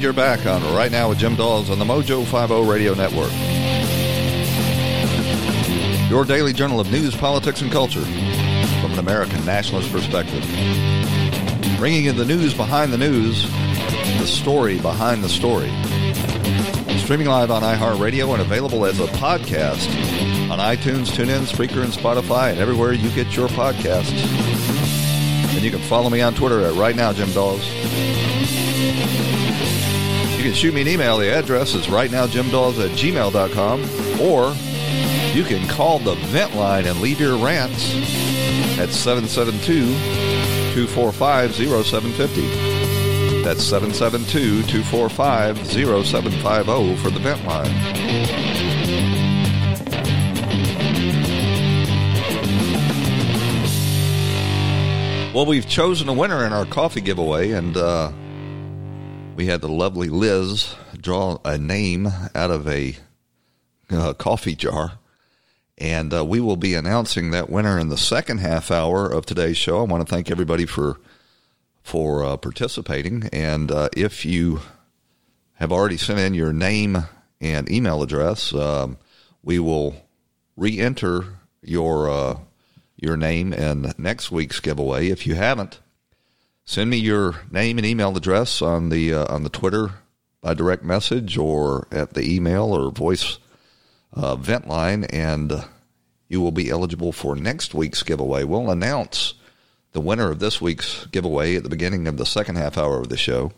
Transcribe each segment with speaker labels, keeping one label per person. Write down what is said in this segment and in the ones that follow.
Speaker 1: And you're back on Right Now with Jim Dawes on the Mojo 50 Radio Network. Your daily journal of news, politics, and culture from an American nationalist perspective. Bringing you the news behind the news, the story behind the story. Streaming live on iHeartRadio and available as a podcast on iTunes, TuneIn, Spreaker, and Spotify, and everywhere you get your podcasts. And you can follow me on Twitter at Right Now Jim Dawes. Can shoot me an email. The address is rightnowjimdawes at gmail.com. Or you can call the vent line and leave your rants at 772 245 0750. That's 772 245 0750 for the vent line. Well, we've chosen a winner in our coffee giveaway, and uh, we had the lovely Liz draw a name out of a uh, coffee jar. And uh, we will be announcing that winner in the second half hour of today's show. I want to thank everybody for for uh, participating. And uh, if you have already sent in your name and email address, um, we will re-enter your uh, your name in next week's giveaway. If you haven't, send me your name and email address on the uh, on the Twitter by direct message or at the email or voice uh, vent line, and you will be eligible for next week's giveaway. We'll announce the winner of this week's giveaway at the beginning of the second half hour of the show.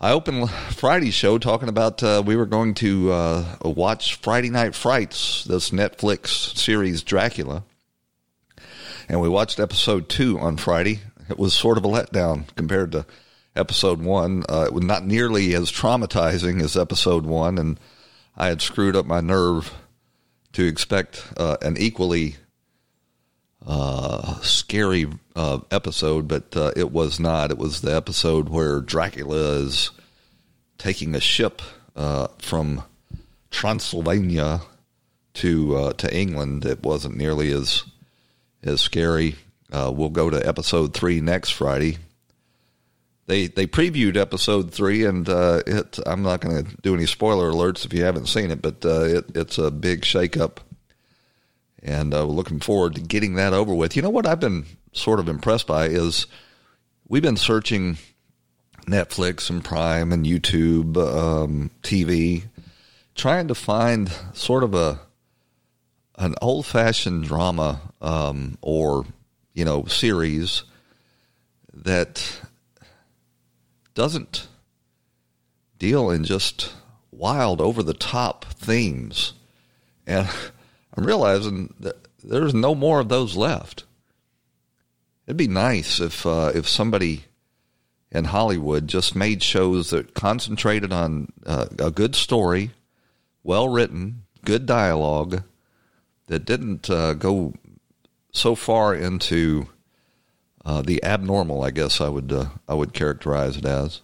Speaker 1: I opened Friday's show talking about uh, we were going to uh, watch Friday Night Frights, this Netflix series Dracula. And we watched episode two on Friday. It was sort of a letdown compared to episode one. Uh, it was not nearly as traumatizing as episode one, and I had screwed up my nerve to expect uh, an equally uh, scary uh, episode, but uh, it was not. It was the episode where Dracula is taking a ship uh, from Transylvania to to England. It wasn't nearly as as scary. we'll go to episode three next Friday they they previewed episode three, and uh, it. I'm not going to do any spoiler alerts if you haven't seen it, but uh, it, it's a big shakeup, and uh, we're looking forward to getting that over with. You know what I've been sort of impressed by is we've been searching Netflix and Prime and YouTube um, TV, trying to find sort of a an old fashioned drama um, or you know series that doesn't deal in just wild, over the top themes. And I'm realizing that there's no more of those left. It'd be nice if uh, if somebody in Hollywood just made shows that concentrated on uh, a good story, well written, good dialogue, that didn't uh, go so far into uh, the abnormal, I guess I would uh, I would characterize it as.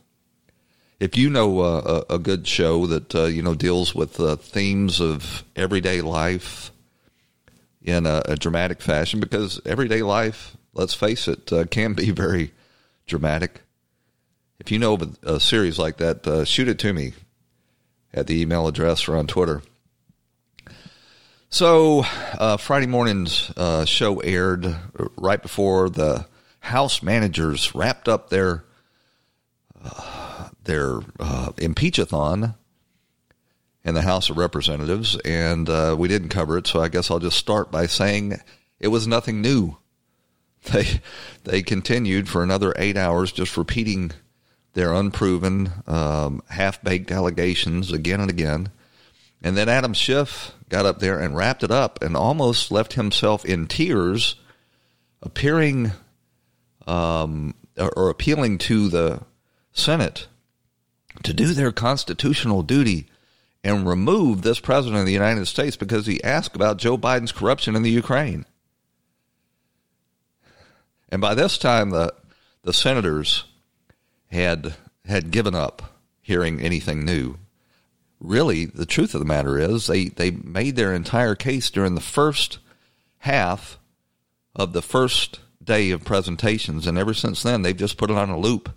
Speaker 1: If you know uh, a, a, good show that uh, you know deals with uh, themes of everyday life in a, a, dramatic fashion, because everyday life, let's face it, can be very dramatic. If you know of a, a series like that, shoot it to me at the email address or on Twitter. So, Friday morning's show aired right before the House managers wrapped up their uh, their uh, impeachathon in the House of Representatives, and uh, we didn't cover it. So I guess I'll just start by saying it was nothing new. They they continued for another eight hours, just repeating their unproven, um, half baked allegations again and again. And then Adam Schiff got up there and wrapped it up and almost left himself in tears, appearing um, or appealing to the Senate to do their constitutional duty and remove this president of the United States because he asked about Joe Biden's corruption in the Ukraine. And by this time, the the senators had had given up hearing anything new. Really, the truth of the matter is they, they made their entire case during the first half of the first day of presentations, and ever since then they've just put it on a loop.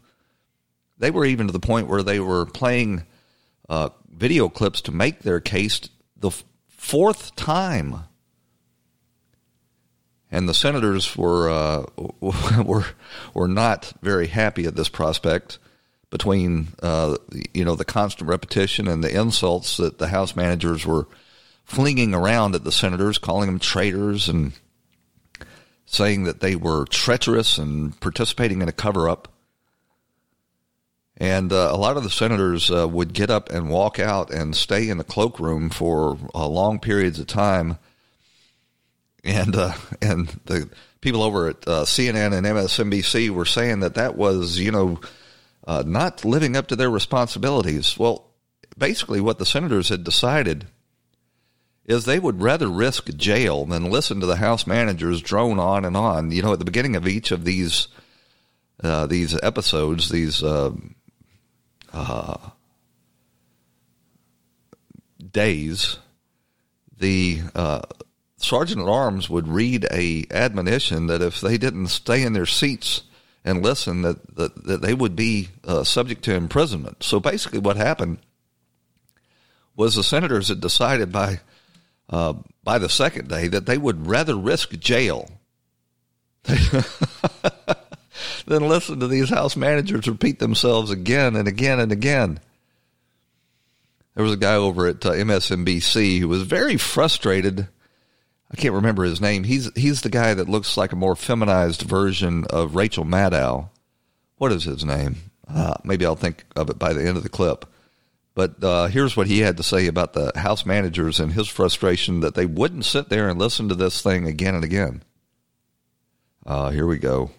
Speaker 1: they were even to the point where they were playing uh, video clips to make their case the f- fourth time. And the senators were uh, were were not very happy at this prospect between uh, you know the constant repetition and the insults that the House managers were flinging around at the senators, calling them traitors and saying that they were treacherous and participating in a cover up. And uh, a lot of the senators uh, would get up and walk out and stay in the cloakroom for uh, long periods of time. And uh, and the people over at uh, CNN and MSNBC were saying that that was, you know, uh, not living up to their responsibilities. Well, basically, what the senators had decided is they would rather risk jail than listen to the House managers drone on and on. You know, at the beginning of each of these uh, these episodes, these uh, uh, days, the uh, sergeant at arms would read a admonition that if they didn't stay in their seats and listen, that that, that they would be uh, subject to imprisonment. So basically, what happened was the senators had decided by uh, by the second day that they would rather risk jail than listen to these house managers repeat themselves again and again and again. There was a guy over at uh, MSNBC who was very frustrated. I can't remember his name. He's he's the guy that looks like a more feminized version of Rachel Maddow. What is his name? Uh, maybe I'll think of it by the end of the clip. But uh, here's what he had to say about the house managers and his frustration that they wouldn't sit there and listen to this thing again and again. Uh, here we go.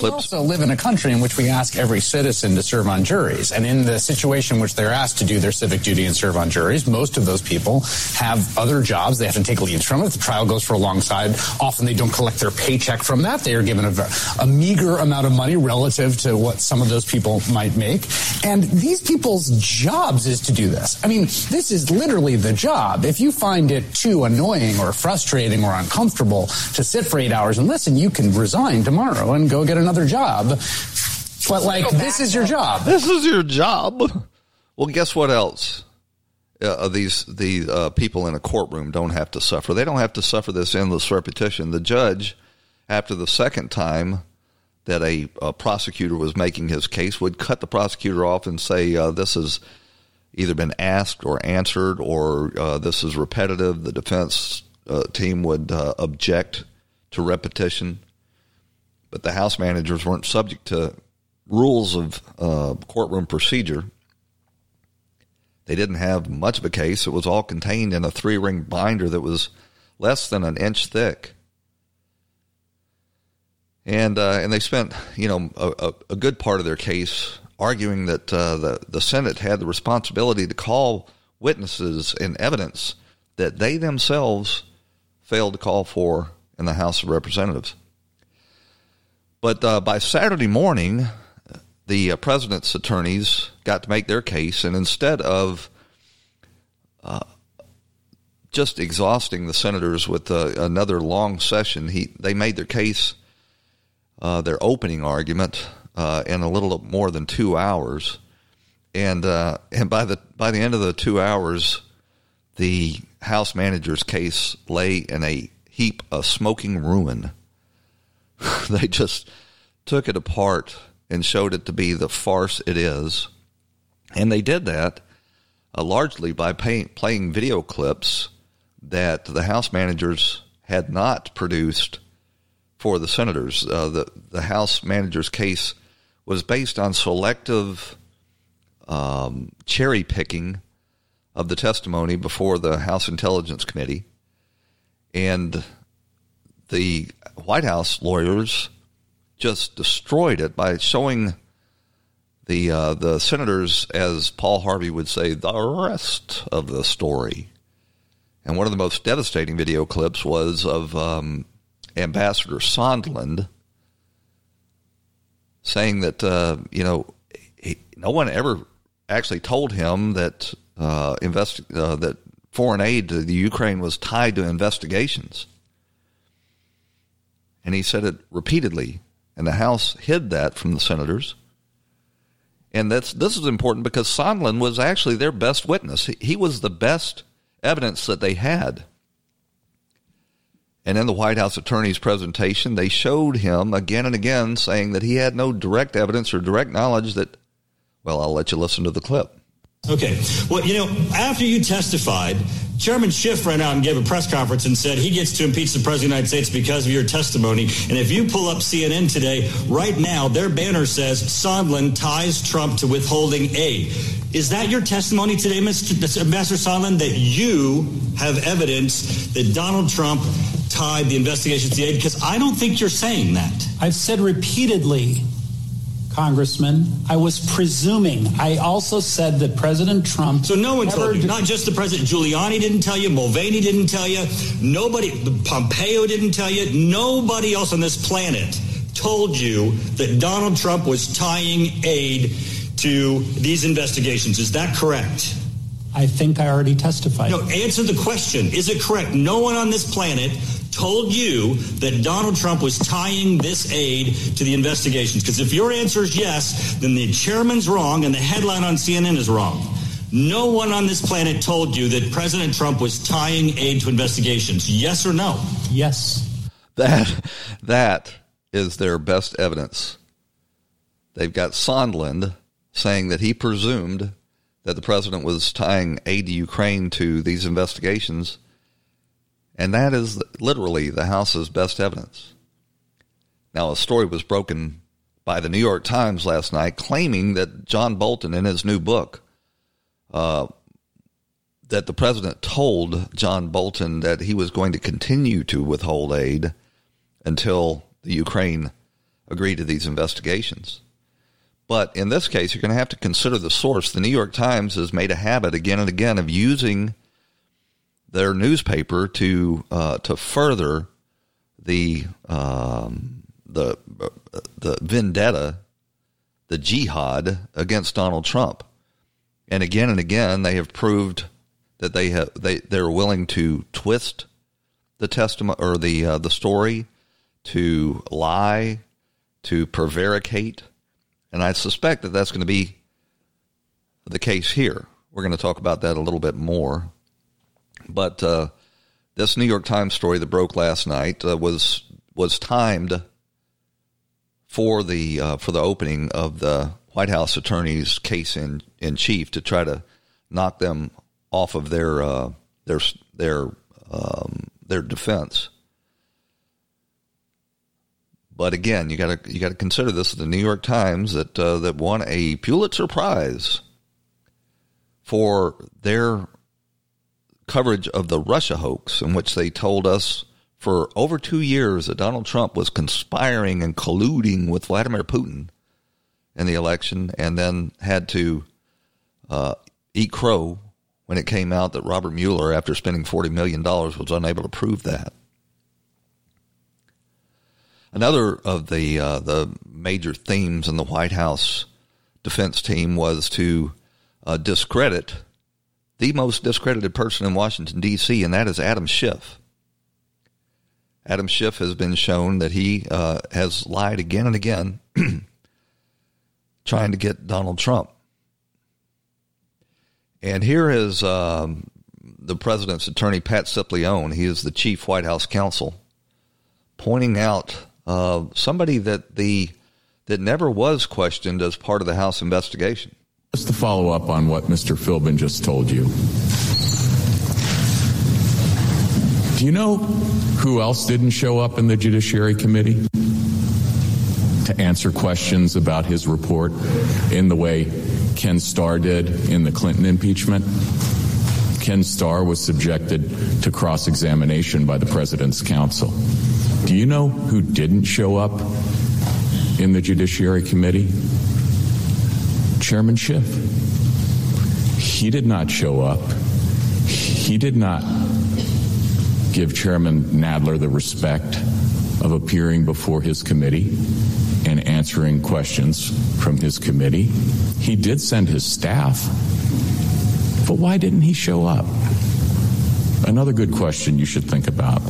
Speaker 2: We also live in a country in which we ask every citizen to serve on juries. And in the situation in which they're asked to do their civic duty and serve on juries, most of those people have other jobs. They have to take leaves from it. The trial goes for a long side. Often they don't collect their paycheck from that. They are given a, a meager amount of money relative to what some of those people might make. And these people's jobs is to do this. I mean, this is literally the job. If you find it too annoying or frustrating or uncomfortable to sit for eight hours and listen, you can resign tomorrow and go get get another job. But like, this is your job.
Speaker 1: This is your job. Well, guess what else? Uh, these the uh, people in a courtroom don't have to suffer. They don't have to suffer this endless repetition. The judge, after the second time that a, a prosecutor was making his case, would cut the prosecutor off and say, uh, "This has either been asked or answered, or uh, this is repetitive." The defense uh, team would uh, object to repetition but the house managers weren't subject to rules of uh, courtroom procedure. They didn't have much of a case. It was all contained in a three ring binder that was less than an inch thick. And uh, and they spent you know a, a, good part of their case arguing that uh, the the Senate had the responsibility to call witnesses and evidence that they themselves failed to call for in the House of Representatives. But uh, by Saturday morning, the uh, president's attorneys got to make their case, and instead of uh, just exhausting the senators with uh, another long session, he they made their case, uh, their opening argument, uh, in a little more than two hours, and and by the by the end of the two hours, the House manager's case lay in a heap of smoking ruin. they just took it apart and showed it to be the farce it is. And they did that uh, largely by pay, playing video clips that the House managers had not produced for the senators. Uh, the, the House manager's case was based on selective um, cherry picking of the testimony before the House Intelligence Committee. And the White House lawyers just destroyed it by showing the uh, the senators, as Paul Harvey would say, the rest of the story. And one of the most devastating video clips was of um, Ambassador Sondland saying that uh, you know he, no one ever actually told him that uh, invest uh, that foreign aid to the Ukraine was tied to investigations and he said it repeatedly, and the House hid that from the senators. And that's this is important because Sondland was actually their best witness. He, he was the best evidence that they had. And in the White House attorney's presentation, they showed him again and again saying that he had no direct evidence or direct knowledge that, well, I'll let you listen to the clip.
Speaker 3: Okay. Well, you know, after you testified, Chairman Schiff ran out and gave a press conference and said he gets to impeach the President of the United States because of your testimony. And if you pull up CNN today, right now, their banner says Sondland ties Trump to withholding aid. Is that your testimony today, Mr. Ambassador Sondland, that you have evidence that Donald Trump tied the investigation to the aid? Because I don't think you're saying that.
Speaker 4: I've said repeatedly Congressman. I was presuming. I also said that President Trump.
Speaker 3: So no one told you. Not just the president. Giuliani didn't tell you. Mulvaney didn't tell you. Nobody. Pompeo didn't tell you. Nobody else on this planet told you that Donald Trump was tying aid to these investigations. Is that correct?
Speaker 4: I think I already testified.
Speaker 3: No, answer the question. Is it correct? No one on this planet told you that Donald Trump was tying this aid to the investigations? Because if your answer is yes, then the chairman's wrong and the headline on CNN is wrong. No one on this planet told you that President Trump was tying aid to investigations. Yes or no?
Speaker 4: Yes.
Speaker 1: That that is their best evidence. They've got Sondland saying that he presumed that the president was tying aid to Ukraine to these investigations and that is literally the House's best evidence. Now, a story was broken by the New York Times last night claiming that John Bolton, in his new book, uh, that the president told John Bolton that he was going to continue to withhold aid until the Ukraine agreed to these investigations. But in this case, you're going to have to consider the source. The New York Times has made a habit again and again of using their newspaper to uh, to further the um, the the vendetta, the jihad against Donald Trump, and again and again they have proved that they have they they're willing to twist the testimony or the uh, the story, to lie, to prevaricate, and I suspect that that's going to be the case here. We're going to talk about that a little bit more but uh, this New York Times story that broke last night uh, was was timed for the uh, for the opening of the White House attorney's case in, in chief to try to knock them off of their uh, their their um, their defense. But again, you got to you got to consider this the New York Times that uh, that won a Pulitzer Prize for their coverage of the Russia hoax, in which they told us for over two years that Donald Trump was conspiring and colluding with Vladimir Putin in the election, and then had to uh, eat crow when it came out that Robert Mueller, after spending $40 million, was unable to prove that. Another of the uh, the major themes in the White House defense team was to uh, discredit the most discredited person in Washington, D.C., and that is Adam Schiff. Adam Schiff has been shown that he uh, has lied again and again, trying to get Donald Trump. And here is um, the president's attorney, Pat Cipollone. He is the chief White House counsel, pointing out uh, somebody that the that never was questioned as part of the House investigation.
Speaker 5: Just to follow up on what Mr. Philbin just told you. Do you know who else didn't show up in the Judiciary Committee to answer questions about his report in the way Ken Starr did in the Clinton impeachment? Ken Starr was subjected to cross examination by the President's counsel. Do you know who didn't show up in the Judiciary Committee? Chairman Schiff. He did not show up. He did not give Chairman Nadler the respect of appearing before his committee and answering questions from his committee. He did send his staff. But why didn't he show up? Another good question you should think about.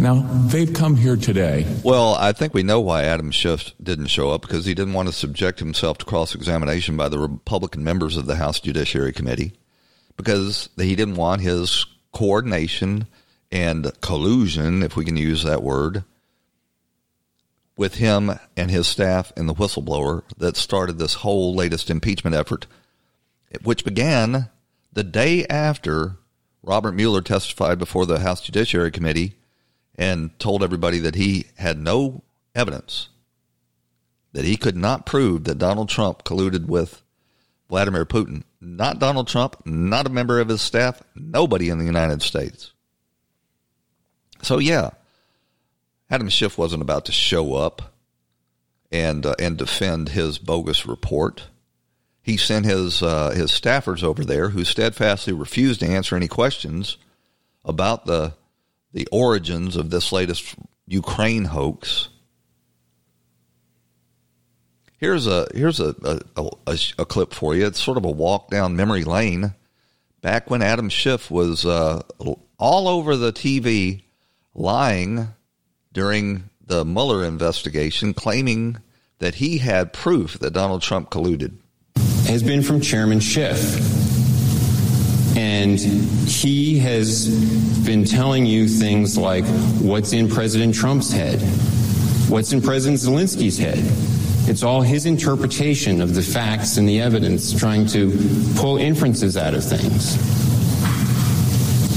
Speaker 5: Now, they've come here today.
Speaker 1: Well, I think we know why Adam Schiff didn't show up because he didn't want to subject himself to cross examination by the Republican members of the House Judiciary Committee because he didn't want his coordination and collusion, if we can use that word, with him and his staff and the whistleblower that started this whole latest impeachment effort, which began the day after Robert Mueller testified before the House Judiciary Committee and told everybody that he had no evidence, that he could not prove that Donald Trump colluded with Vladimir Putin. Not Donald Trump, not a member of his staff, nobody in the United States. So, yeah, Adam Schiff wasn't about to show up and uh, and defend his bogus report. He sent his uh, his staffers over there who steadfastly refused to answer any questions about the the origins of this latest Ukraine hoax. Here's a here's a a, a, a clip for you. It's sort of a walk down memory lane. Back when Adam Schiff was uh, all over the TV lying during the Mueller investigation, claiming that he had proof that Donald Trump colluded.
Speaker 6: Has been from Chairman Schiff. And he has been telling you things like what's in President Trump's head, what's in President Zelensky's head. It's all his interpretation of the facts and the evidence, trying to pull inferences out of things.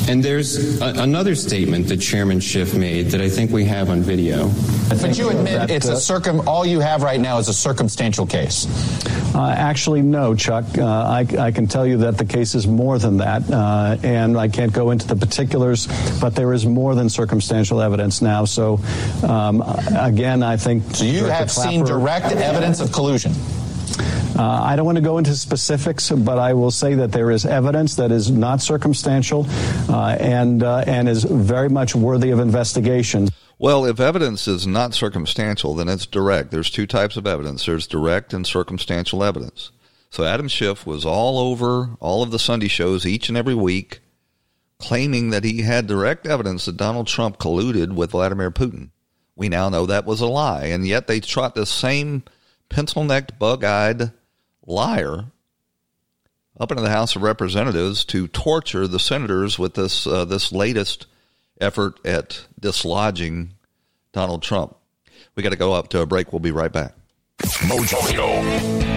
Speaker 6: And there's a, another statement that Chairman Schiff made that I think we have on video.
Speaker 2: But you admit it's a circum. All you have right now is a circumstantial case.
Speaker 7: Uh, actually, no, Chuck. Uh, I, I, can tell you that the case is more than that, uh, and I can't go into the particulars. But there is more than circumstantial evidence now. So, um, again, I think.
Speaker 2: So you have Clapper, seen direct evidence of collusion.
Speaker 7: Uh, I don't want to go into specifics, but I will say that there is evidence that is not circumstantial uh, and uh, and is very much worthy of investigation.
Speaker 1: Well, if evidence is not circumstantial, then it's direct. There's two types of evidence. There's direct and circumstantial evidence. So Adam Schiff was all over all of the Sunday shows each and every week claiming that he had direct evidence that Donald Trump colluded with Vladimir Putin. We now know that was a lie, and yet they trot this same pencil necked, bug eyed liar up into the House of Representatives to torture the senators with this uh, this latest effort at dislodging Donald Trump. We got to go up to a break. We'll be right back. Mojo.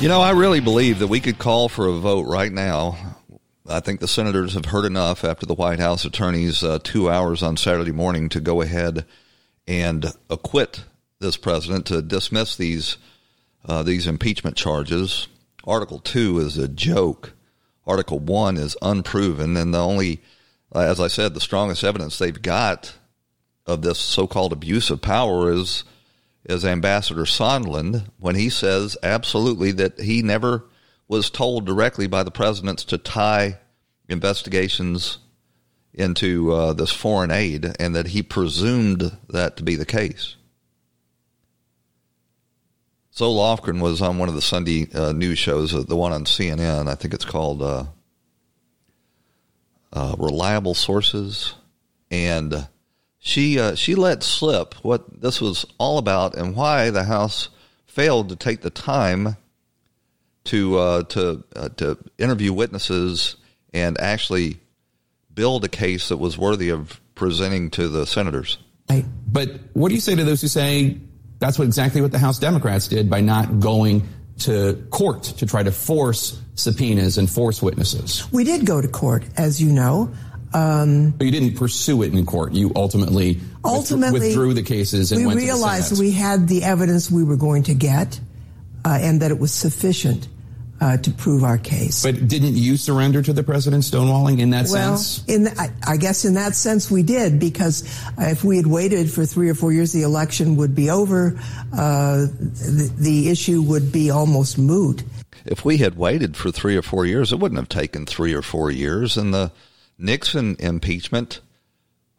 Speaker 1: You know, I really believe that we could call for a vote right now. I think the senators have heard enough after the White House attorneys uh, two hours on Saturday morning to go ahead and acquit this president to dismiss these uh, these impeachment charges. Article two is a joke. Article one is unproven, and the only as I said, the strongest evidence they've got of this so-called abuse of power is is Ambassador Sondland when he says absolutely that he never was told directly by the presidents to tie investigations into uh, this foreign aid and that he presumed that to be the case. Zoe Lofgren was on one of the Sunday uh, news shows, uh, the one on CNN. I think it's called uh, uh, reliable sources, and she uh, she let slip what this was all about and why the House failed to take the time to uh, to uh, to interview witnesses and actually build a case that was worthy of presenting to the senators.
Speaker 8: But what do you say to those who say that's what exactly what the House Democrats did by not going to court to try to force subpoenas and force witnesses?
Speaker 9: We did go to court, as you know.
Speaker 8: Um, but you didn't pursue it in court. You ultimately,
Speaker 9: ultimately
Speaker 8: withdrew the cases and
Speaker 9: we realized we had the evidence we were going to get uh, and that it was sufficient uh, to prove our case.
Speaker 8: But didn't you surrender to the president stonewalling in that
Speaker 9: well,
Speaker 8: sense?
Speaker 9: In the, I, I, guess in that sense we did because if we had waited for three or four years, the election would be over. Uh, the, the issue would be almost moot.
Speaker 1: If we had waited for three or four years, it wouldn't have taken three or four years. And the Nixon impeachment,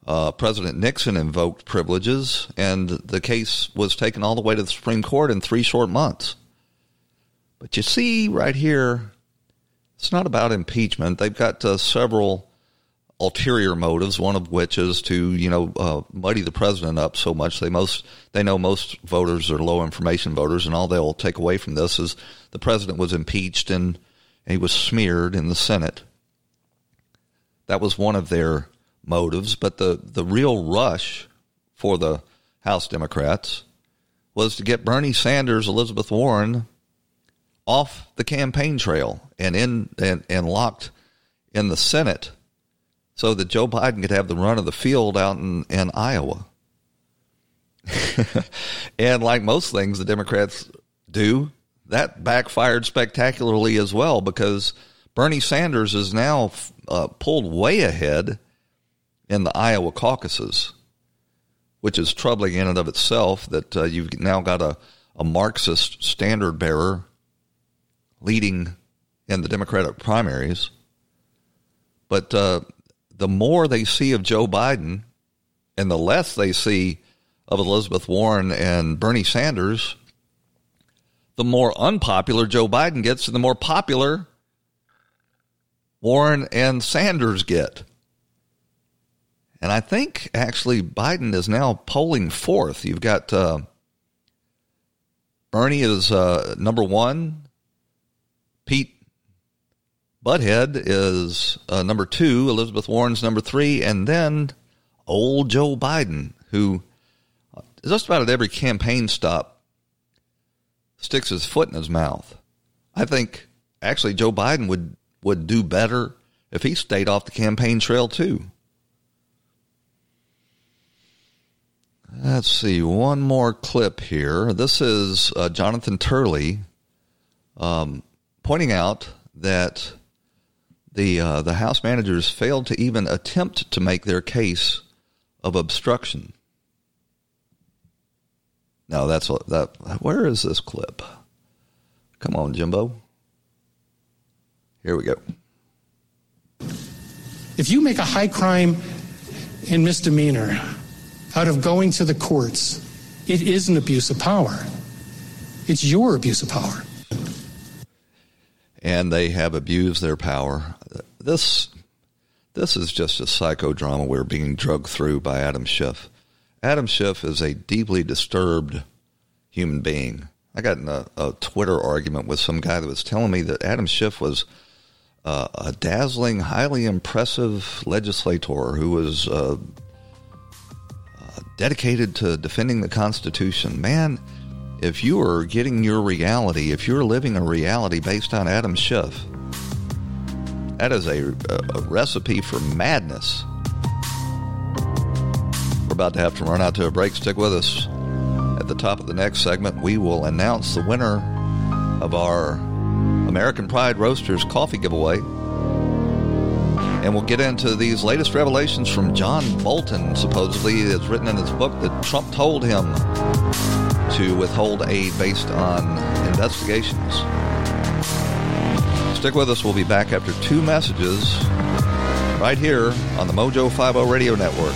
Speaker 1: uh, President Nixon invoked privileges, and the case was taken all the way to the Supreme Court in three short months. But you see right here, it's not about impeachment. They've got uh, several ulterior motives. One of which is to you know uh, muddy the president up so much they most they know most voters are low information voters, and all they'll take away from this is the president was impeached and, and he was smeared in the Senate. That was one of their motives, but the the real rush for the House Democrats was to get Bernie Sanders, Elizabeth Warren off the campaign trail and in and, and locked in the Senate so that Joe Biden could have the run of the field out in, in Iowa. and like most things the Democrats do, that backfired spectacularly as well because Bernie Sanders is now uh, pulled way ahead in the Iowa caucuses, which is troubling in and of itself that uh, you've now got a, a Marxist standard bearer leading in the Democratic primaries. But uh, the more they see of Joe Biden and the less they see of Elizabeth Warren and Bernie Sanders, the more unpopular Joe Biden gets and the more popular Warren and Sanders get. And I think actually Biden is now polling fourth. You've got uh, Bernie is uh, number one, Pete Butthead is uh, number two, Elizabeth Warren's number three, and then old Joe Biden, who just about at every campaign stop sticks his foot in his mouth. I think actually Joe Biden would, would do better if he stayed off the campaign trail too. Let's see, one more clip here. This is uh, Jonathan Turley. Um, pointing out that the uh, the House managers failed to even attempt to make their case of obstruction. No, that's what that. Where is this clip? Come on, Jimbo. Here we go.
Speaker 10: If you make a high crime and misdemeanor out of going to the courts, it is an abuse of power. It's your abuse of power
Speaker 1: and they have abused their power. This this is just a psychodrama we're being drugged through by Adam Schiff. Adam Schiff is a deeply disturbed human being. I got in a, a Twitter argument with some guy that was telling me that Adam Schiff was uh, a dazzling, highly impressive legislator who was uh, uh, dedicated to defending the Constitution. Man, if you are getting your reality, if you're living a reality based on Adam Schiff, that is a, a, recipe for madness. We're about to have to run out to a break. Stick with us. At the top of the next segment, we will announce the winner of our American Pride Roasters coffee giveaway. And we'll get into these latest revelations from John Bolton, supposedly, it's written in his book that Trump told him to withhold aid based on investigations. Stick with us. We'll be back after two messages right here on the Mojo 50 Radio Network.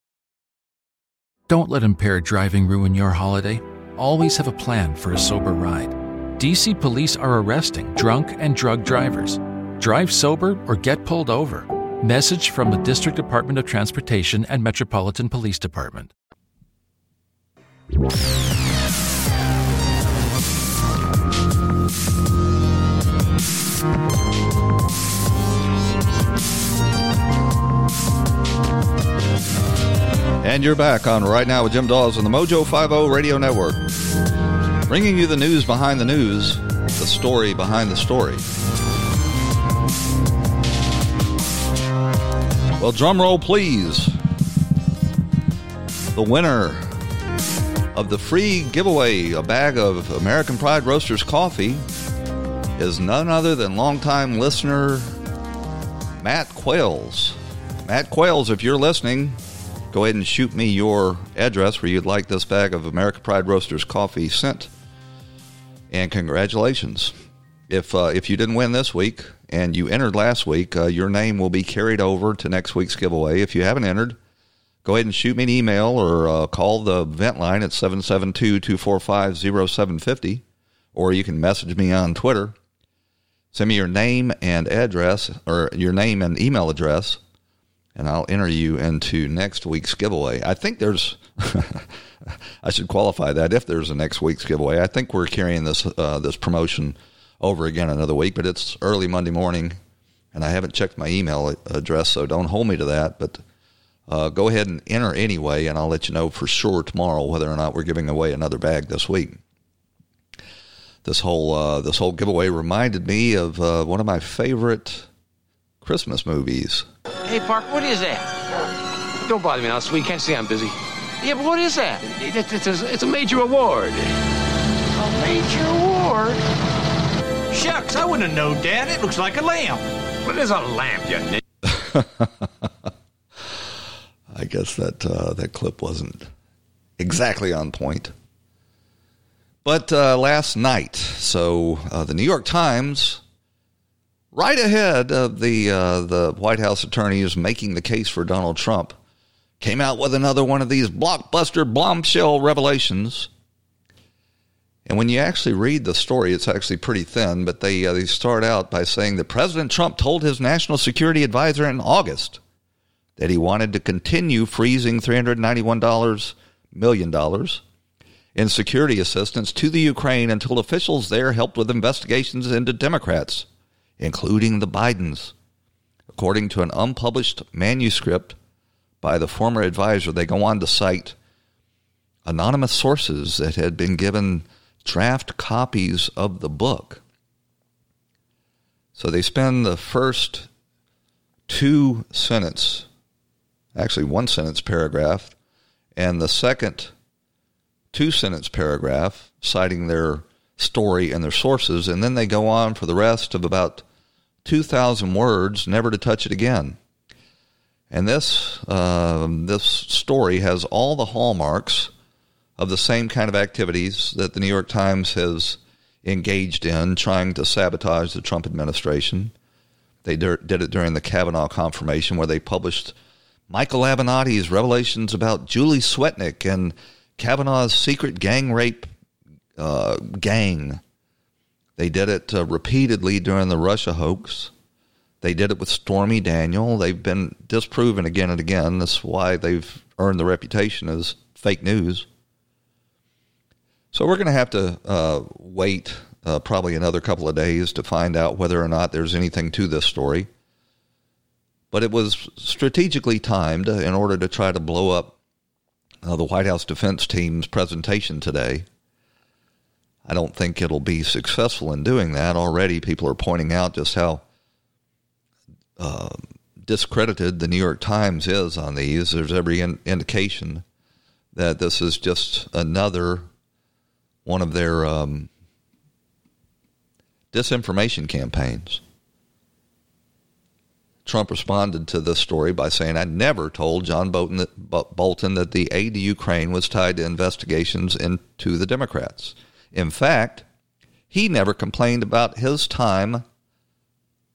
Speaker 11: Don't let impaired driving ruin your holiday. always have a plan for a sober ride. DC police are arresting drunk and drug drivers. Drive sober or get pulled over. Message from the District Department of Transportation and Metropolitan Police Department.
Speaker 1: And you're back on Right Now with Jim Dawes on the Mojo 50 Radio Network. Bringing you the news behind the news, the story behind the story. Well, drum roll, please. The winner of the free giveaway, a bag of American Pride Roasters coffee, is none other than longtime listener Matt Quails. Matt Quails, if you're listening, go ahead and shoot me your address where you'd like this bag of America Pride Roasters coffee sent. And congratulations. If, uh, if you didn't win this week and you entered last week, uh, your name will be carried over to next week's giveaway. If you haven't entered, go ahead and shoot me an email or uh, call the vent line at 772 245 0750, or you can message me on Twitter. Send me your name and address, or your name and email address, and I'll enter you into next week's giveaway. I think there's, I should qualify that if there's a next week's giveaway. I think we're carrying this uh, this promotion over again another week, but it's early Monday morning, and I haven't checked my email address, so don't hold me to that. But uh, go ahead and enter anyway, and I'll let you know for sure tomorrow whether or not we're giving away another bag this week. This whole uh, this whole giveaway reminded me of uh, one of my favorite Christmas movies.
Speaker 12: Hey, Park, what is that? Don't bother me now, sweet. Can't see I'm busy. Yeah, but what is that? It, it's, a, it's a major award. A major award?
Speaker 13: Shucks, I wouldn't have known, Dad. It looks like a lamp.
Speaker 12: What is a lamp, you nit?
Speaker 1: I guess that uh, that clip wasn't exactly on point. But uh, last night, so uh, the New York Times, right ahead of the uh, the White House attorneys making the case for Donald Trump, came out with another one of these blockbuster bombshell revelations. And when you actually read the story, it's actually pretty thin. But they uh, they start out by saying that President Trump told his national security advisor in August that he wanted to continue freezing $391 million in security assistance to the Ukraine until officials there helped with investigations into Democrats, including the Bidens. According to an unpublished manuscript by the former advisor, they go on to cite anonymous sources that had been given draft copies of the book. So they spend the first two sentence actually one sentence paragraph, and the second two sentence paragraph citing their story and their sources, and then they go on for the rest of about 2,000 words, never to touch it again. And this uh, this story has all the hallmarks of the same kind of activities that the New York Times has engaged in, trying to sabotage the Trump administration. They did it during the Kavanaugh confirmation, where they published Michael Avenatti's revelations about Julie Swetnick and Kavanaugh's secret gang rape uh, gang. They did it uh, repeatedly during the Russia hoax. They did it with Stormy Daniel. They've been disproven again and again. That's why they've earned the reputation as fake news. So we're going to have to uh, wait uh, probably another couple of days to find out whether or not there's anything to this story but it was strategically timed in order to try to blow up uh, the White House defense team's presentation today. I don't think it'll be successful in doing that. Already, people are pointing out just how uh, discredited the New York Times is on these. There's every in- indication that this is just another one of their um, disinformation campaigns. Trump responded to this story by saying, I never told John Bolton that, Bolton that the aid to Ukraine was tied to investigations into the Democrats. In fact, he never complained about his time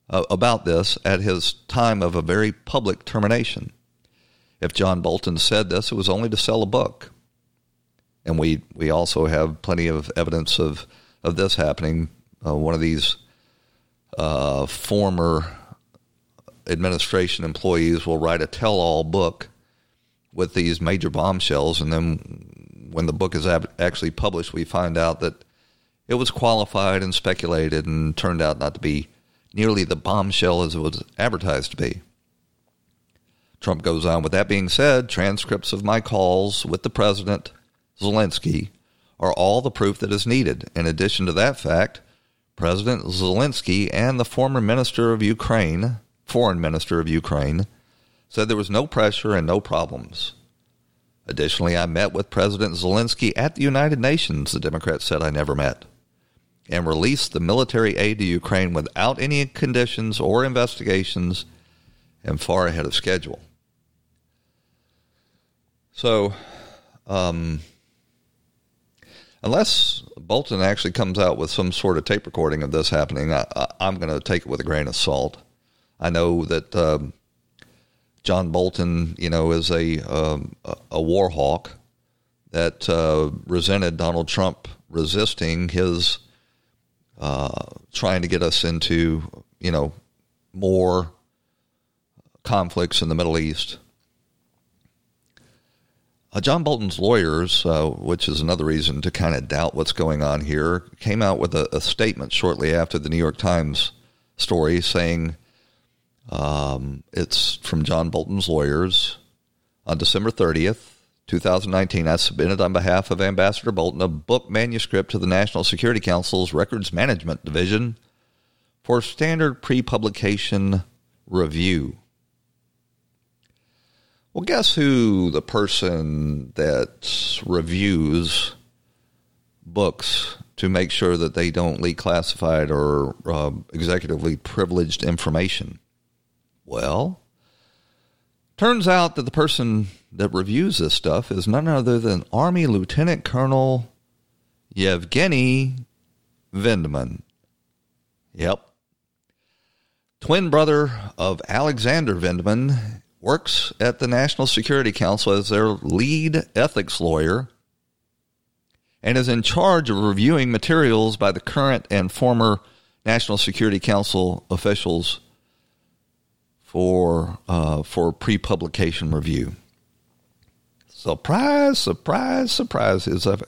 Speaker 1: uh, about this at his time of a very public termination. If John Bolton said this, it was only to sell a book. and we we also have plenty of evidence of of this happening. Uh, one of these uh, former administration employees will write a tell-all book with these major bombshells, and then when the book is ab- actually published, we find out that it was qualified and speculated, and turned out not to be nearly the bombshell as it was advertised to be. Trump goes on. With that being said, transcripts of my calls with the president, Zelensky, are all the proof that is needed. In addition to that fact, President Zelensky and the former minister of Ukraine, foreign minister of Ukraine, said there was no pressure and no problems. Additionally, I met with President Zelensky at the United Nations, the Democrats said I never met, and released the military aid to Ukraine without any conditions or investigations and far ahead of schedule. So, um, unless Bolton actually comes out with some sort of tape recording of this happening, I, am going to take it with a grain of salt. I know that um, John Bolton, you know, is a um, a war hawk that uh, resented Donald Trump resisting his uh, trying to get us into, you know, more conflicts in the Middle East. Uh, John Bolton's lawyers, uh, which is another reason to kind of doubt what's going on here, came out with a, a statement shortly after the New York Times story saying um, it's from John Bolton's lawyers. On December 30th, 2019, I submitted on behalf of Ambassador Bolton a book manuscript to the National Security Council's Records Management Division for standard pre publication review. Well, guess who the person that reviews books to make sure that they don't leak classified or uh, executively privileged information? Well, turns out that the person that reviews this stuff is none other than Army Lieutenant Colonel Yevgeny Vindman. Yep. Twin brother of Alexander Vindman works at the National Security Council as their lead ethics lawyer and is in charge of reviewing materials by the current and former National Security Council officials for uh, for pre-publication review. Surprise! Surprise! Surprise! Is a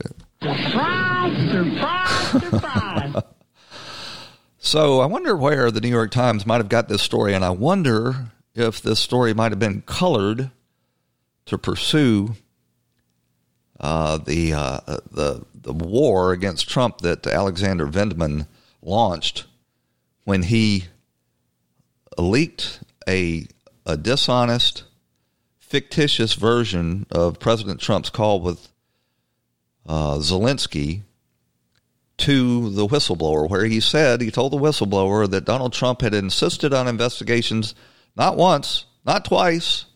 Speaker 14: surprise! Surprise! Surprise!
Speaker 1: so I wonder where the New York Times might have got this story, and I wonder if this story might have been colored to pursue uh, the uh, the the war against Trump that Alexander Vindman launched when he leaked a, a dishonest, fictitious version of President Trump's call with uh, Zelensky to the whistleblower, where he said he told the whistleblower that Donald Trump had insisted on investigations not once, not twice,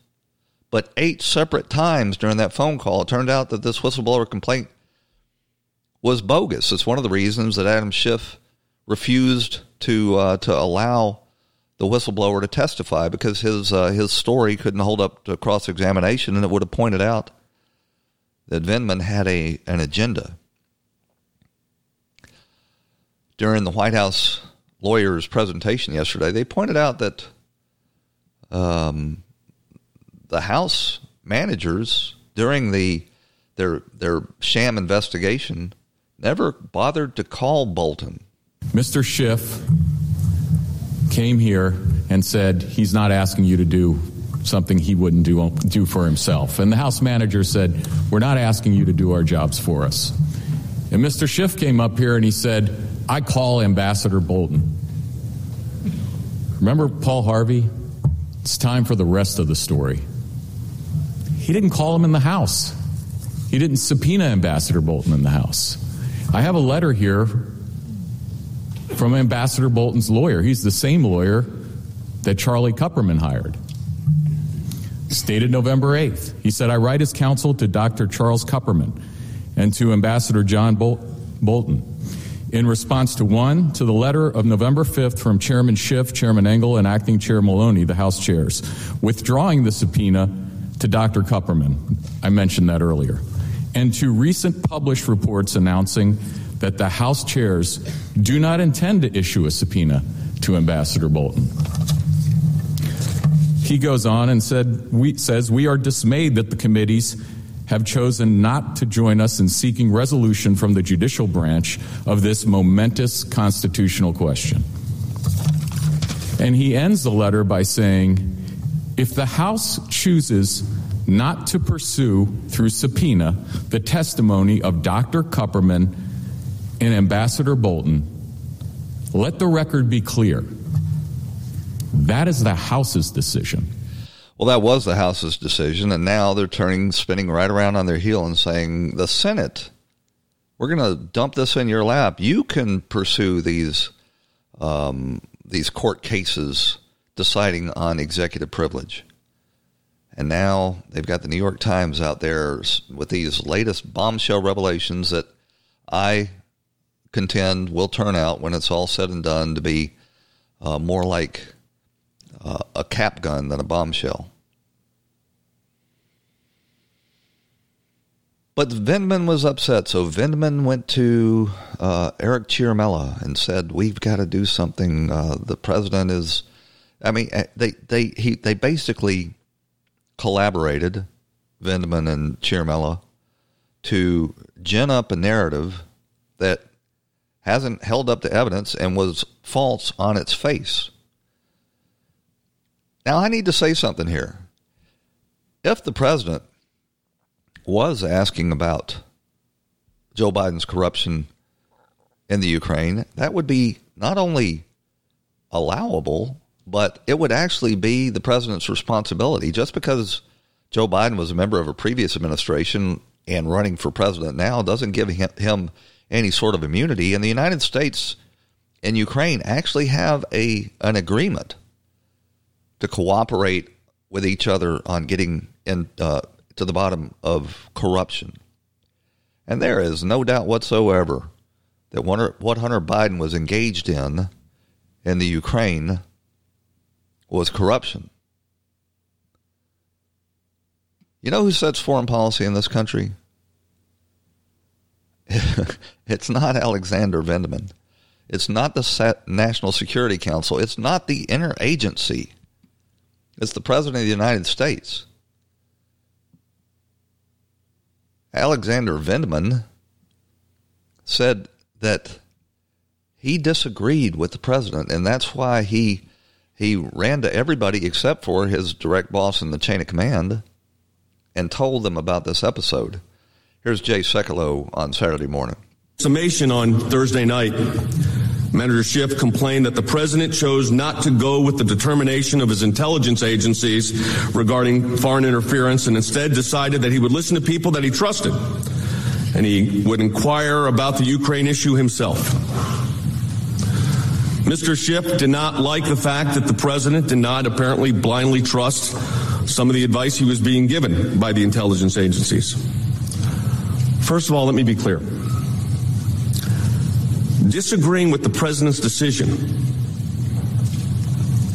Speaker 1: but eight separate times during that phone call. It turned out that this whistleblower complaint was bogus. It's one of the reasons that Adam Schiff refused to uh, to allow the whistleblower to testify because his uh, his story couldn't hold up to cross examination, and it would have pointed out that Vindman had a an agenda. During the White House lawyers' presentation yesterday, they pointed out that um, the House managers during the their their sham investigation never bothered to call Bolton.
Speaker 5: Mr. Schiff came here and said he's not asking you to do something he wouldn't do, do for himself. And the House manager said, We're not asking you to do our jobs for us. And Mr. Schiff came up here and he said, I call Ambassador Bolton. Remember Paul Harvey? It's time for the rest of the story. He didn't call him in the House. He didn't subpoena Ambassador Bolton in the House. I have a letter here from Ambassador Bolton's lawyer. He's the same lawyer that Charlie Kupperman hired. Stated November 8th. He said, I write as counsel to Dr. Charles Kupperman and to Ambassador John Bol- Bolton. In response to one, to the letter of November 5th from Chairman Schiff, Chairman Engel, and Acting Chair Maloney, the House chairs, withdrawing the subpoena to Dr. Kupperman. I mentioned that earlier. and to recent published reports announcing that the House chairs do not intend to issue a subpoena to Ambassador Bolton. He goes on and said, we, says, We are dismayed that the committees have chosen not to join us in seeking resolution from the judicial branch of this momentous constitutional question. And he ends the letter by saying, if the House chooses not to pursue through subpoena the testimony of Dr. Kupperman and Ambassador Bolton, let the record be clear. That is the House's decision.
Speaker 1: Well, that was the House's decision, and now they're turning, spinning right around on their heel and saying, the Senate, we're going to dump this in your lap. You can pursue these um, these court cases deciding on executive privilege. And now they've got the New York Times out there with these latest bombshell revelations that I contend will turn out when it's all said and done to be uh, more like uh, a cap gun than a bombshell. But Vindman was upset, so Vindman went to uh, Eric Ciaramella and said, "We've got to do something. Uh, the president is." I mean, eh, they they he they basically collaborated, Vindman and Ciaramella, to gin up a narrative that hasn't held up to evidence and was false on its face. Now, I need to say something here. If the president was asking about Joe Biden's corruption in the Ukraine, that would be not only allowable, but it would actually be the president's responsibility. Just because Joe Biden was a member of a previous administration and running for president now doesn't give him any sort of immunity. And the United States and Ukraine actually have a an agreement to cooperate with each other on getting in, uh, to the bottom of corruption. And there is no doubt whatsoever that what Hunter Biden was engaged in in the Ukraine was corruption. You know who sets foreign policy in this country? it's not Alexander Vindman. It's not the National Security Council. It's not the interagency. It's the President of the United States. Alexander Vindman said that he disagreed with the president, and that's why he he ran to everybody except for his direct boss in the chain of command and told them about this episode. Here's Jay Sekulow on Saturday morning.
Speaker 15: Summation on Thursday night. Manager Schiff complained that the president chose not to go with the determination of his intelligence agencies regarding foreign interference and instead decided that he would listen to people that he trusted and he would inquire about the Ukraine issue himself. Mr. Schiff did not like the fact that the president did not apparently blindly trust some of the advice he was being given by the intelligence agencies. First of all, let me be clear disagreeing with the president's decision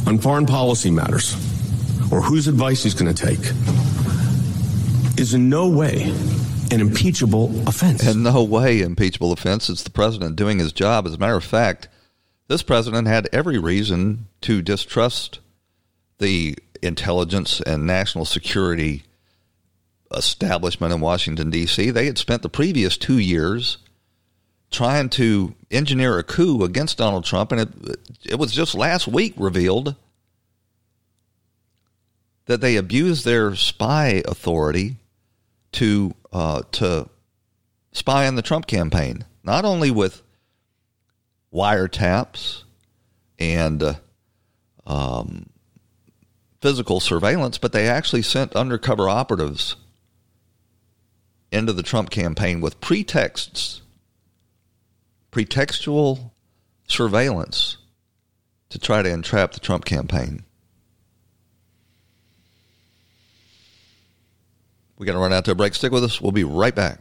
Speaker 15: on foreign policy matters or whose advice he's going to take is in no way an impeachable offense.
Speaker 1: In no way impeachable offense. It's the president doing his job. As a matter of fact, this president had every reason to distrust the intelligence and national security establishment in Washington, D.C. They had spent the previous two years trying to engineer a coup against Donald Trump, and it, it was just last week revealed that they abused their spy authority to uh, to spy on the Trump campaign, not only with wiretaps and uh, um, physical surveillance, but they actually sent undercover operatives into the Trump campaign with pretexts pretextual surveillance to try to entrap the Trump campaign. We got to run out to a break. Stick with us. We'll be right back.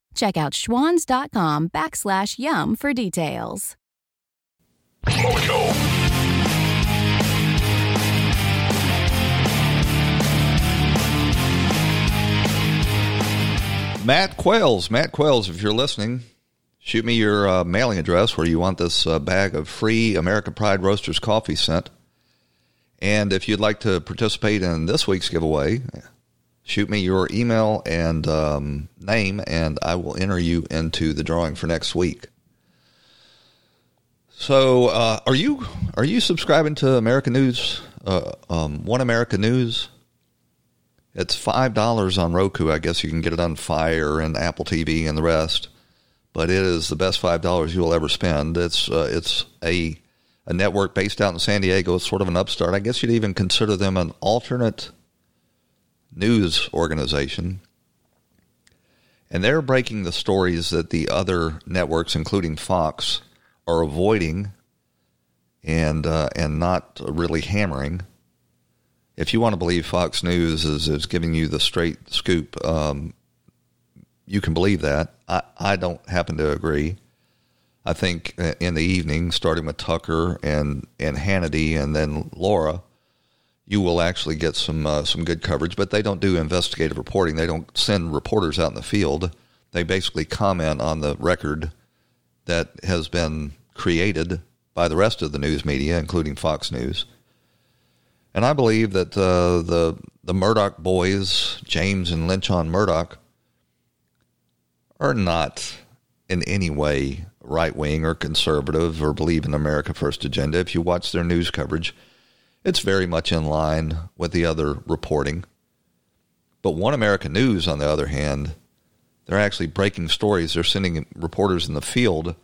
Speaker 16: Check out schwans.com backslash YUM for details.
Speaker 1: Matt Quails, Matt Quails, if you're listening, shoot me your uh, mailing address where you want this uh, bag of free American Pride Roasters coffee sent. And if you'd like to participate in this week's giveaway, shoot me your email and um, name, and I will enter you into the drawing for next week. So, uh, are you are you subscribing to American News? Uh, um, One America News. It's five dollars on Roku. I guess you can get it on Fire and Apple TV and the rest. But it is the best five dollars you will ever spend. It's uh, it's a a network based out in San Diego. It's sort of an upstart. I guess you'd even consider them an alternate news organization. And they're breaking the stories that the other networks, including Fox, are avoiding and uh, and not really hammering if you want to believe Fox News is, is giving you the straight scoop, um, you can believe that. I, I don't happen to agree. I think uh, in the evening, starting with Tucker and, and Hannity and then Laura, you will actually get some uh, some good coverage. But they don't do investigative reporting. They don't send reporters out in the field. They basically comment on the record that has been created by the rest of the news media, including Fox News. And I believe that uh, the the Murdoch boys, James and Lachlan Murdoch, are not in any way right wing or conservative or believe in America First agenda. If you watch their news coverage, it's very much in line with the other reporting. But One America News, on the other hand, they're actually breaking stories. They're sending reporters in the field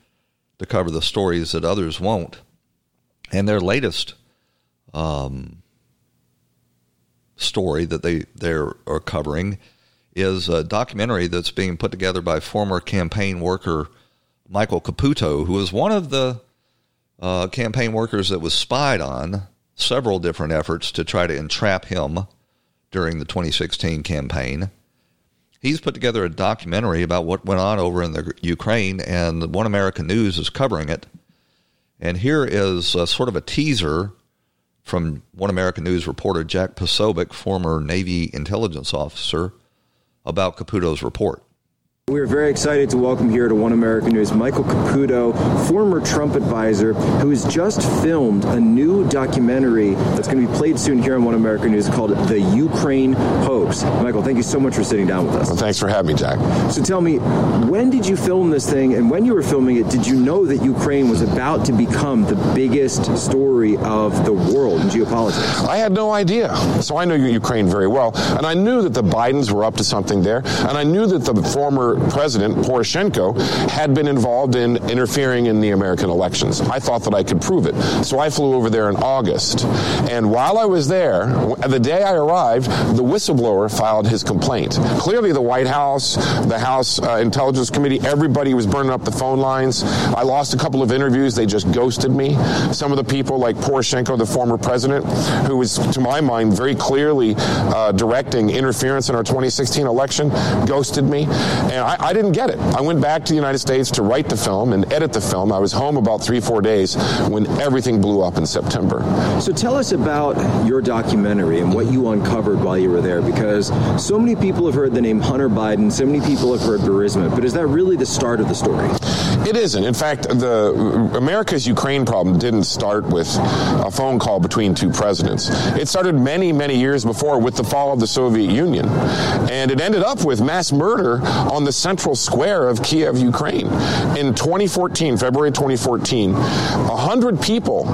Speaker 1: to cover the stories that others won't. And their latest um, story that they they are covering is a documentary that's being put together by former campaign worker Michael Caputo, who was one of the uh, campaign workers that was spied on several different efforts to try to entrap him during the 2016 campaign. He's put together a documentary about what went on over in the Ukraine, and One American News is covering it. And here is a, sort of a teaser from One American News reporter Jack Posobiec, former Navy intelligence officer, about Caputo's report.
Speaker 17: We are very excited to welcome here to One American News Michael Caputo, former Trump advisor, who has just filmed a new documentary that's going to be played soon here on One American News called The Ukraine Hoax. Michael, thank you so much for sitting down with us.
Speaker 18: Well, thanks for having me, Jack.
Speaker 17: So tell me, when did you film this thing, and when you were filming it, did you know that Ukraine was about to become the biggest story of the world in geopolitics?
Speaker 18: I had no idea. So I know Ukraine very well, and I knew that the Bidens were up to something there, and I knew that the former President Poroshenko had been involved in interfering in the American elections. I thought that I could prove it. So I flew over there in August. And while I was there, the day I arrived, the whistleblower filed his complaint. Clearly, the White House, the House uh, Intelligence Committee, everybody was burning up the phone lines. I lost a couple of interviews. They just ghosted me. Some of the people, like Poroshenko, the former president, who was, to my mind, very clearly uh, directing interference in our 2016 election, ghosted me. And I, I didn't get it. I went back to the United States to write the film and edit the film. I was home about three, four days when everything blew up in September.
Speaker 17: So tell us about your documentary and what you uncovered while you were there, because so many people have heard the name Hunter Biden, so many people have heard Burisma, but is that really the start of the story?
Speaker 18: It isn't. In fact, the America's Ukraine problem didn't start with a phone call between two presidents. It started many, many years before with the fall of the Soviet Union. And it ended up with mass murder on the central square of Kiev, Ukraine. In 2014, February 2014, 100 people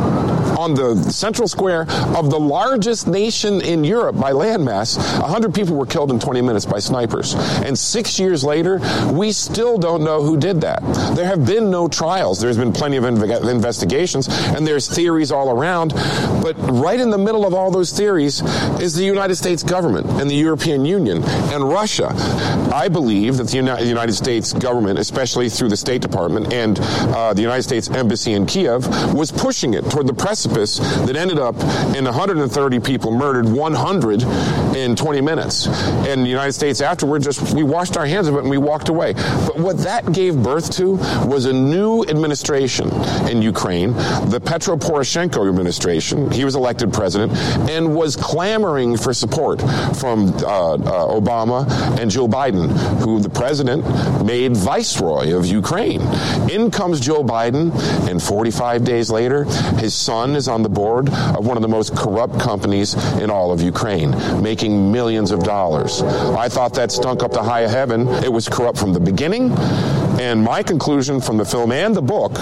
Speaker 18: on the central square of the largest nation in Europe by landmass, 100 people were killed in 20 minutes by snipers. And six years later, we still don't know who did that. There have been no trials. There's been plenty of inv- investigations, and there's theories all around. But right in the middle of all those theories is the United States government and the European Union and Russia. I believe that the United States government, especially through the State Department and uh, the United States Embassy in Kiev, was pushing it toward the precipice that ended up in 130 people murdered, 100 in 20 minutes. And the United States afterward just, we washed our hands of it and we walked away. But what that gave birth to was a new administration in Ukraine, the Petro Poroshenko administration. He was elected president and was clamoring for support from uh, uh, Obama and Joe Biden, who the president made viceroy of Ukraine. In comes Joe Biden, and 45 days later, his son is on the board of one of the most corrupt companies in all of Ukraine, making millions of dollars. I thought that stunk up to high heaven. It was corrupt from the beginning. And my conclusion from the film and the book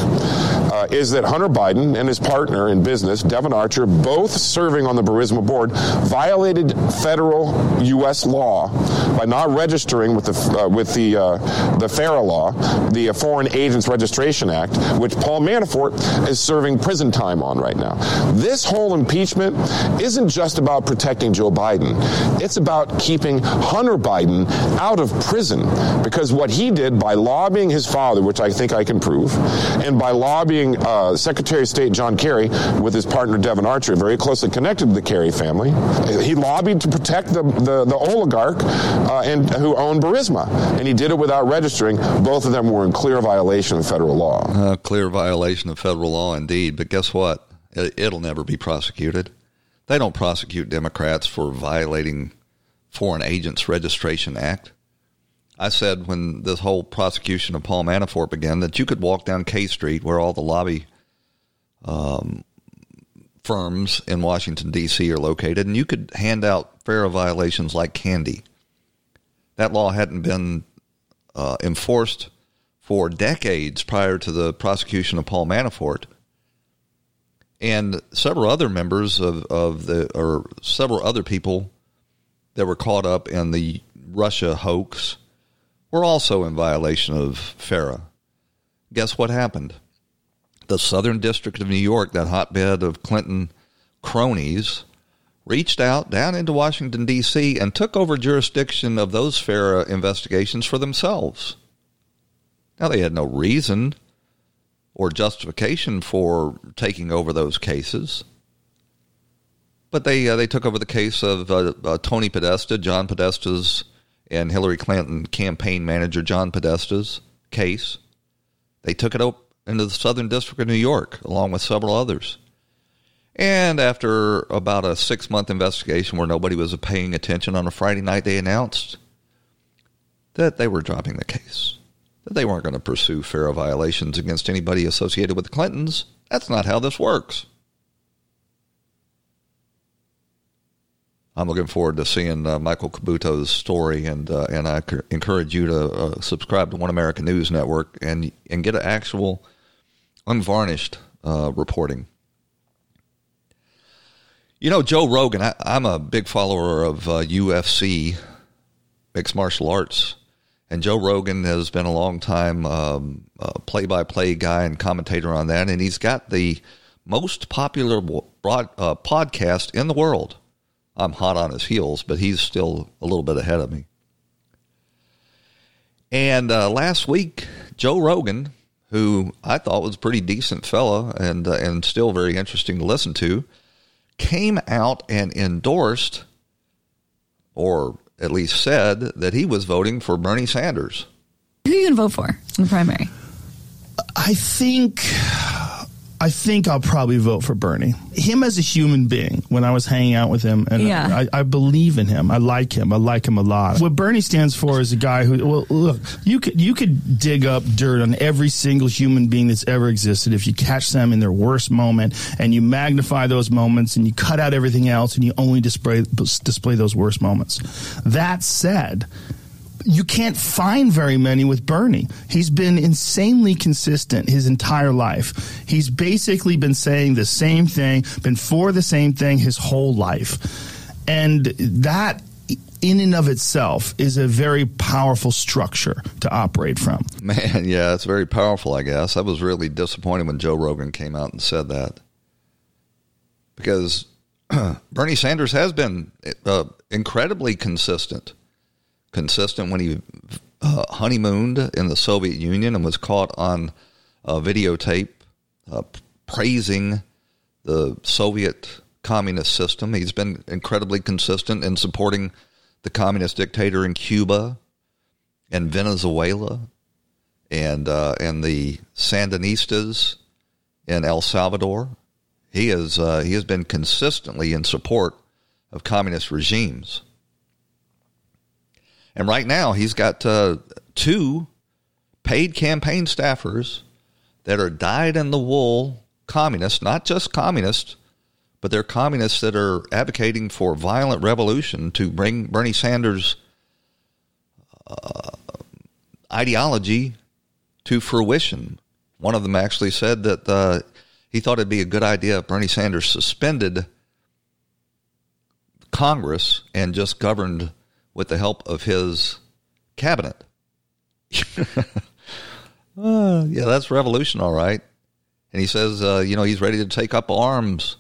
Speaker 18: uh, is that Hunter Biden and his partner in business, Devon Archer, both serving on the Burisma board, violated federal U.S. law by not registering with the uh, with the uh, the FARA law, the Foreign Agents Registration Act, which Paul Manafort is serving prison time on right now. This whole impeachment isn't just about protecting Joe Biden; it's about keeping Hunter Biden out of prison because what he did by lobbying his father, which I think I can prove, and by lobbying uh, Secretary of State John Kerry with his partner Devon Archer, very closely connected to the Kerry family, he lobbied to protect the, the, the oligarch uh, and who owned Burisma, and he did it without registering. Both of them were in clear violation of federal law.
Speaker 1: Uh, clear violation of federal law, indeed. But guess what? It'll never be prosecuted. They don't prosecute Democrats for violating Foreign Agents Registration Act. I said when this whole prosecution of Paul Manafort began that you could walk down K Street where all the lobby um, firms in Washington, D.C. are located, and you could hand out FARA violations like candy. That law hadn't been uh, enforced for decades prior to the prosecution of Paul Manafort. And several other members of, of the, or several other people that were caught up in the Russia hoax were also in violation of FARA. Guess what happened? The Southern District of New York, that hotbed of Clinton cronies, reached out down into Washington, D.C., and took over jurisdiction of those FARA investigations for themselves. Now, they had no reason or justification for taking over those cases. But they uh, they took over the case of uh, uh, Tony Podesta, John Podesta's and Hillary Clinton campaign manager John Podesta's case. They took it up into the Southern District of New York, along with several others. And after about a six month investigation where nobody was paying attention on a Friday night, they announced that they were dropping the case, that they weren't going to pursue FARA violations against anybody associated with the Clintons. That's not how this works. I'm looking forward to seeing uh, Michael Caputo's story, and uh, and I encourage you to uh, subscribe to One American News Network and and get an actual unvarnished uh, reporting. You know, Joe Rogan. I, am a big follower of UFC, uh, mixed martial arts, and Joe Rogan has been a long time um, play-by-play guy and commentator on that, and he's got the most popular broad, uh, podcast in the world I'm hot on his heels, but he's still a little bit ahead of me. And uh, last week, Joe Rogan, who I thought was a pretty decent fella and uh, and still very interesting to listen to, came out and endorsed, or at least said that he was voting for Bernie Sanders.
Speaker 19: Who are you going to vote for in the primary?
Speaker 20: I think I think I'll probably vote for Bernie. Him as a human being, when I was hanging out with him, and yeah. I, I, believe in him. I like him. I like him a lot. What Bernie stands for is a guy who, well, look, you could you could dig up dirt on every single human being that's ever existed if you catch them in their worst moment and you magnify those moments and you cut out everything else and you only display display those worst moments. That said you can't find very many with Bernie. He's been insanely consistent his entire life. He's basically been saying the same thing, been for the same thing his whole life. And that in and of itself is a very powerful structure to operate from.
Speaker 1: Man, yeah, it's very powerful, I guess. I was really disappointed when Joe Rogan came out and said that. Because Bernie Sanders has been uh, incredibly consistent. Consistent when he uh, honeymooned in the Soviet Union and was caught on videotape uh, praising the Soviet communist system. He's been incredibly consistent in supporting the communist dictator in Cuba and Venezuela and uh, and the Sandinistas in El Salvador. He has uh, he has been consistently in support of communist regimes. And right now, he's got uh, two paid campaign staffers that are dyed in the wool communists, not just communists, but they're communists that are advocating for violent revolution to bring Bernie Sanders' uh, ideology to fruition. One of them actually said that uh, he thought it'd be a good idea if Bernie Sanders suspended Congress and just governed with the help of his cabinet. uh, yeah, that's revolution, all right. And he says, uh, you know, he's ready to take up arms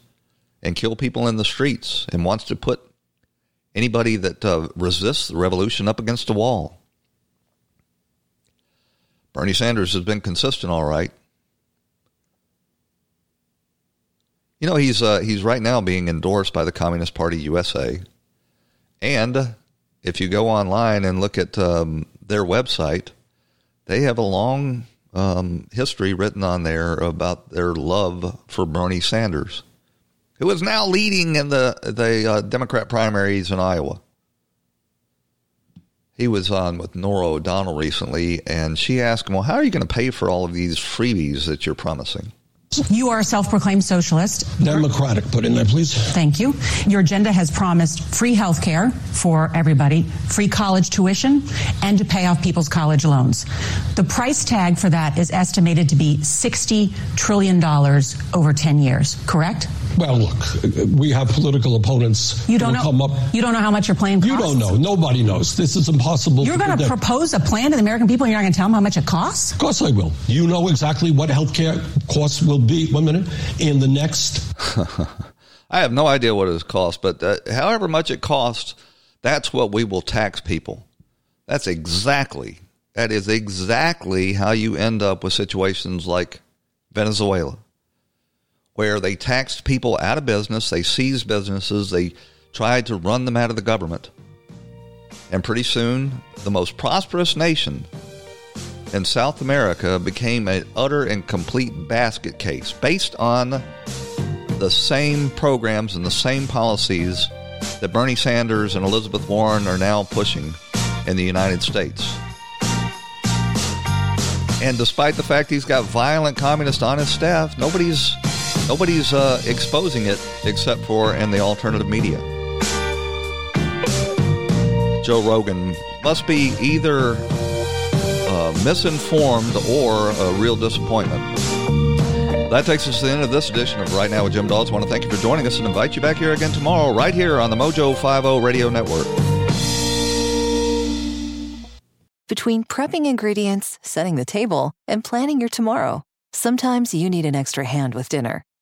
Speaker 1: and kill people in the streets and wants to put anybody that uh, resists the revolution up against a wall. Bernie Sanders has been consistent, all right. You know, he's uh, he's right now being endorsed by the Communist Party USA, and if you go online and look at um, their website, they have a long um, history written on there about their love for Bernie Sanders who is now leading in the the uh, Democrat primaries in Iowa. He was on with Norah O'Donnell recently, and she asked him, "Well, how are you going to pay for all of these freebies that you're promising?"
Speaker 21: You are a self-proclaimed socialist.
Speaker 22: Democratic, put in there, please.
Speaker 21: Thank you. Your agenda has promised free health care for everybody, free college tuition, and to pay off people's college loans. The price tag for that is estimated to be $60 trillion over 10 years, correct?
Speaker 22: Well, look, we have political opponents.
Speaker 21: You don't know.
Speaker 22: Come up.
Speaker 21: You don't know how much your plan costs.
Speaker 22: You don't know. Nobody knows. This is impossible.
Speaker 21: You're going to propose a plan to the American people, and you're not going to tell them how much it costs.
Speaker 22: Of course, I will. You know exactly what health care costs will be. One minute. In the next.
Speaker 1: I have no idea what it costs, but uh, however much it costs, that's what we will tax people. That's exactly. That is exactly how you end up with situations like Venezuela where they taxed people out of business, they seized businesses, they tried to run them out of the government. And pretty soon, the most prosperous nation in South America became an utter and complete basket case based on the same programs and the same policies that Bernie Sanders and Elizabeth Warren are now pushing in the United States. And despite the fact he's got violent communists on his staff, nobody's Nobody's uh, exposing it except for in the alternative media. Joe Rogan must be either uh, misinformed or a real disappointment. That takes us to the end of this edition of Right Now with Jim Daws. I want to thank you for joining us and invite you back here again tomorrow, right here on the Mojo 50 Radio Network.
Speaker 23: Between prepping ingredients, setting the table, and planning your tomorrow, sometimes you need an extra hand with dinner.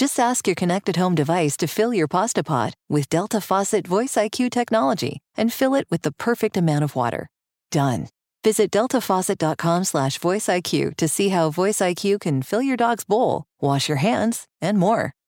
Speaker 23: Just ask your connected home device to fill your pasta pot with Delta Faucet Voice IQ technology and fill it with the perfect amount of water. Done. Visit deltafaucet.com slash voiceIQ to see how Voice IQ can fill your dog's bowl, wash your hands, and more.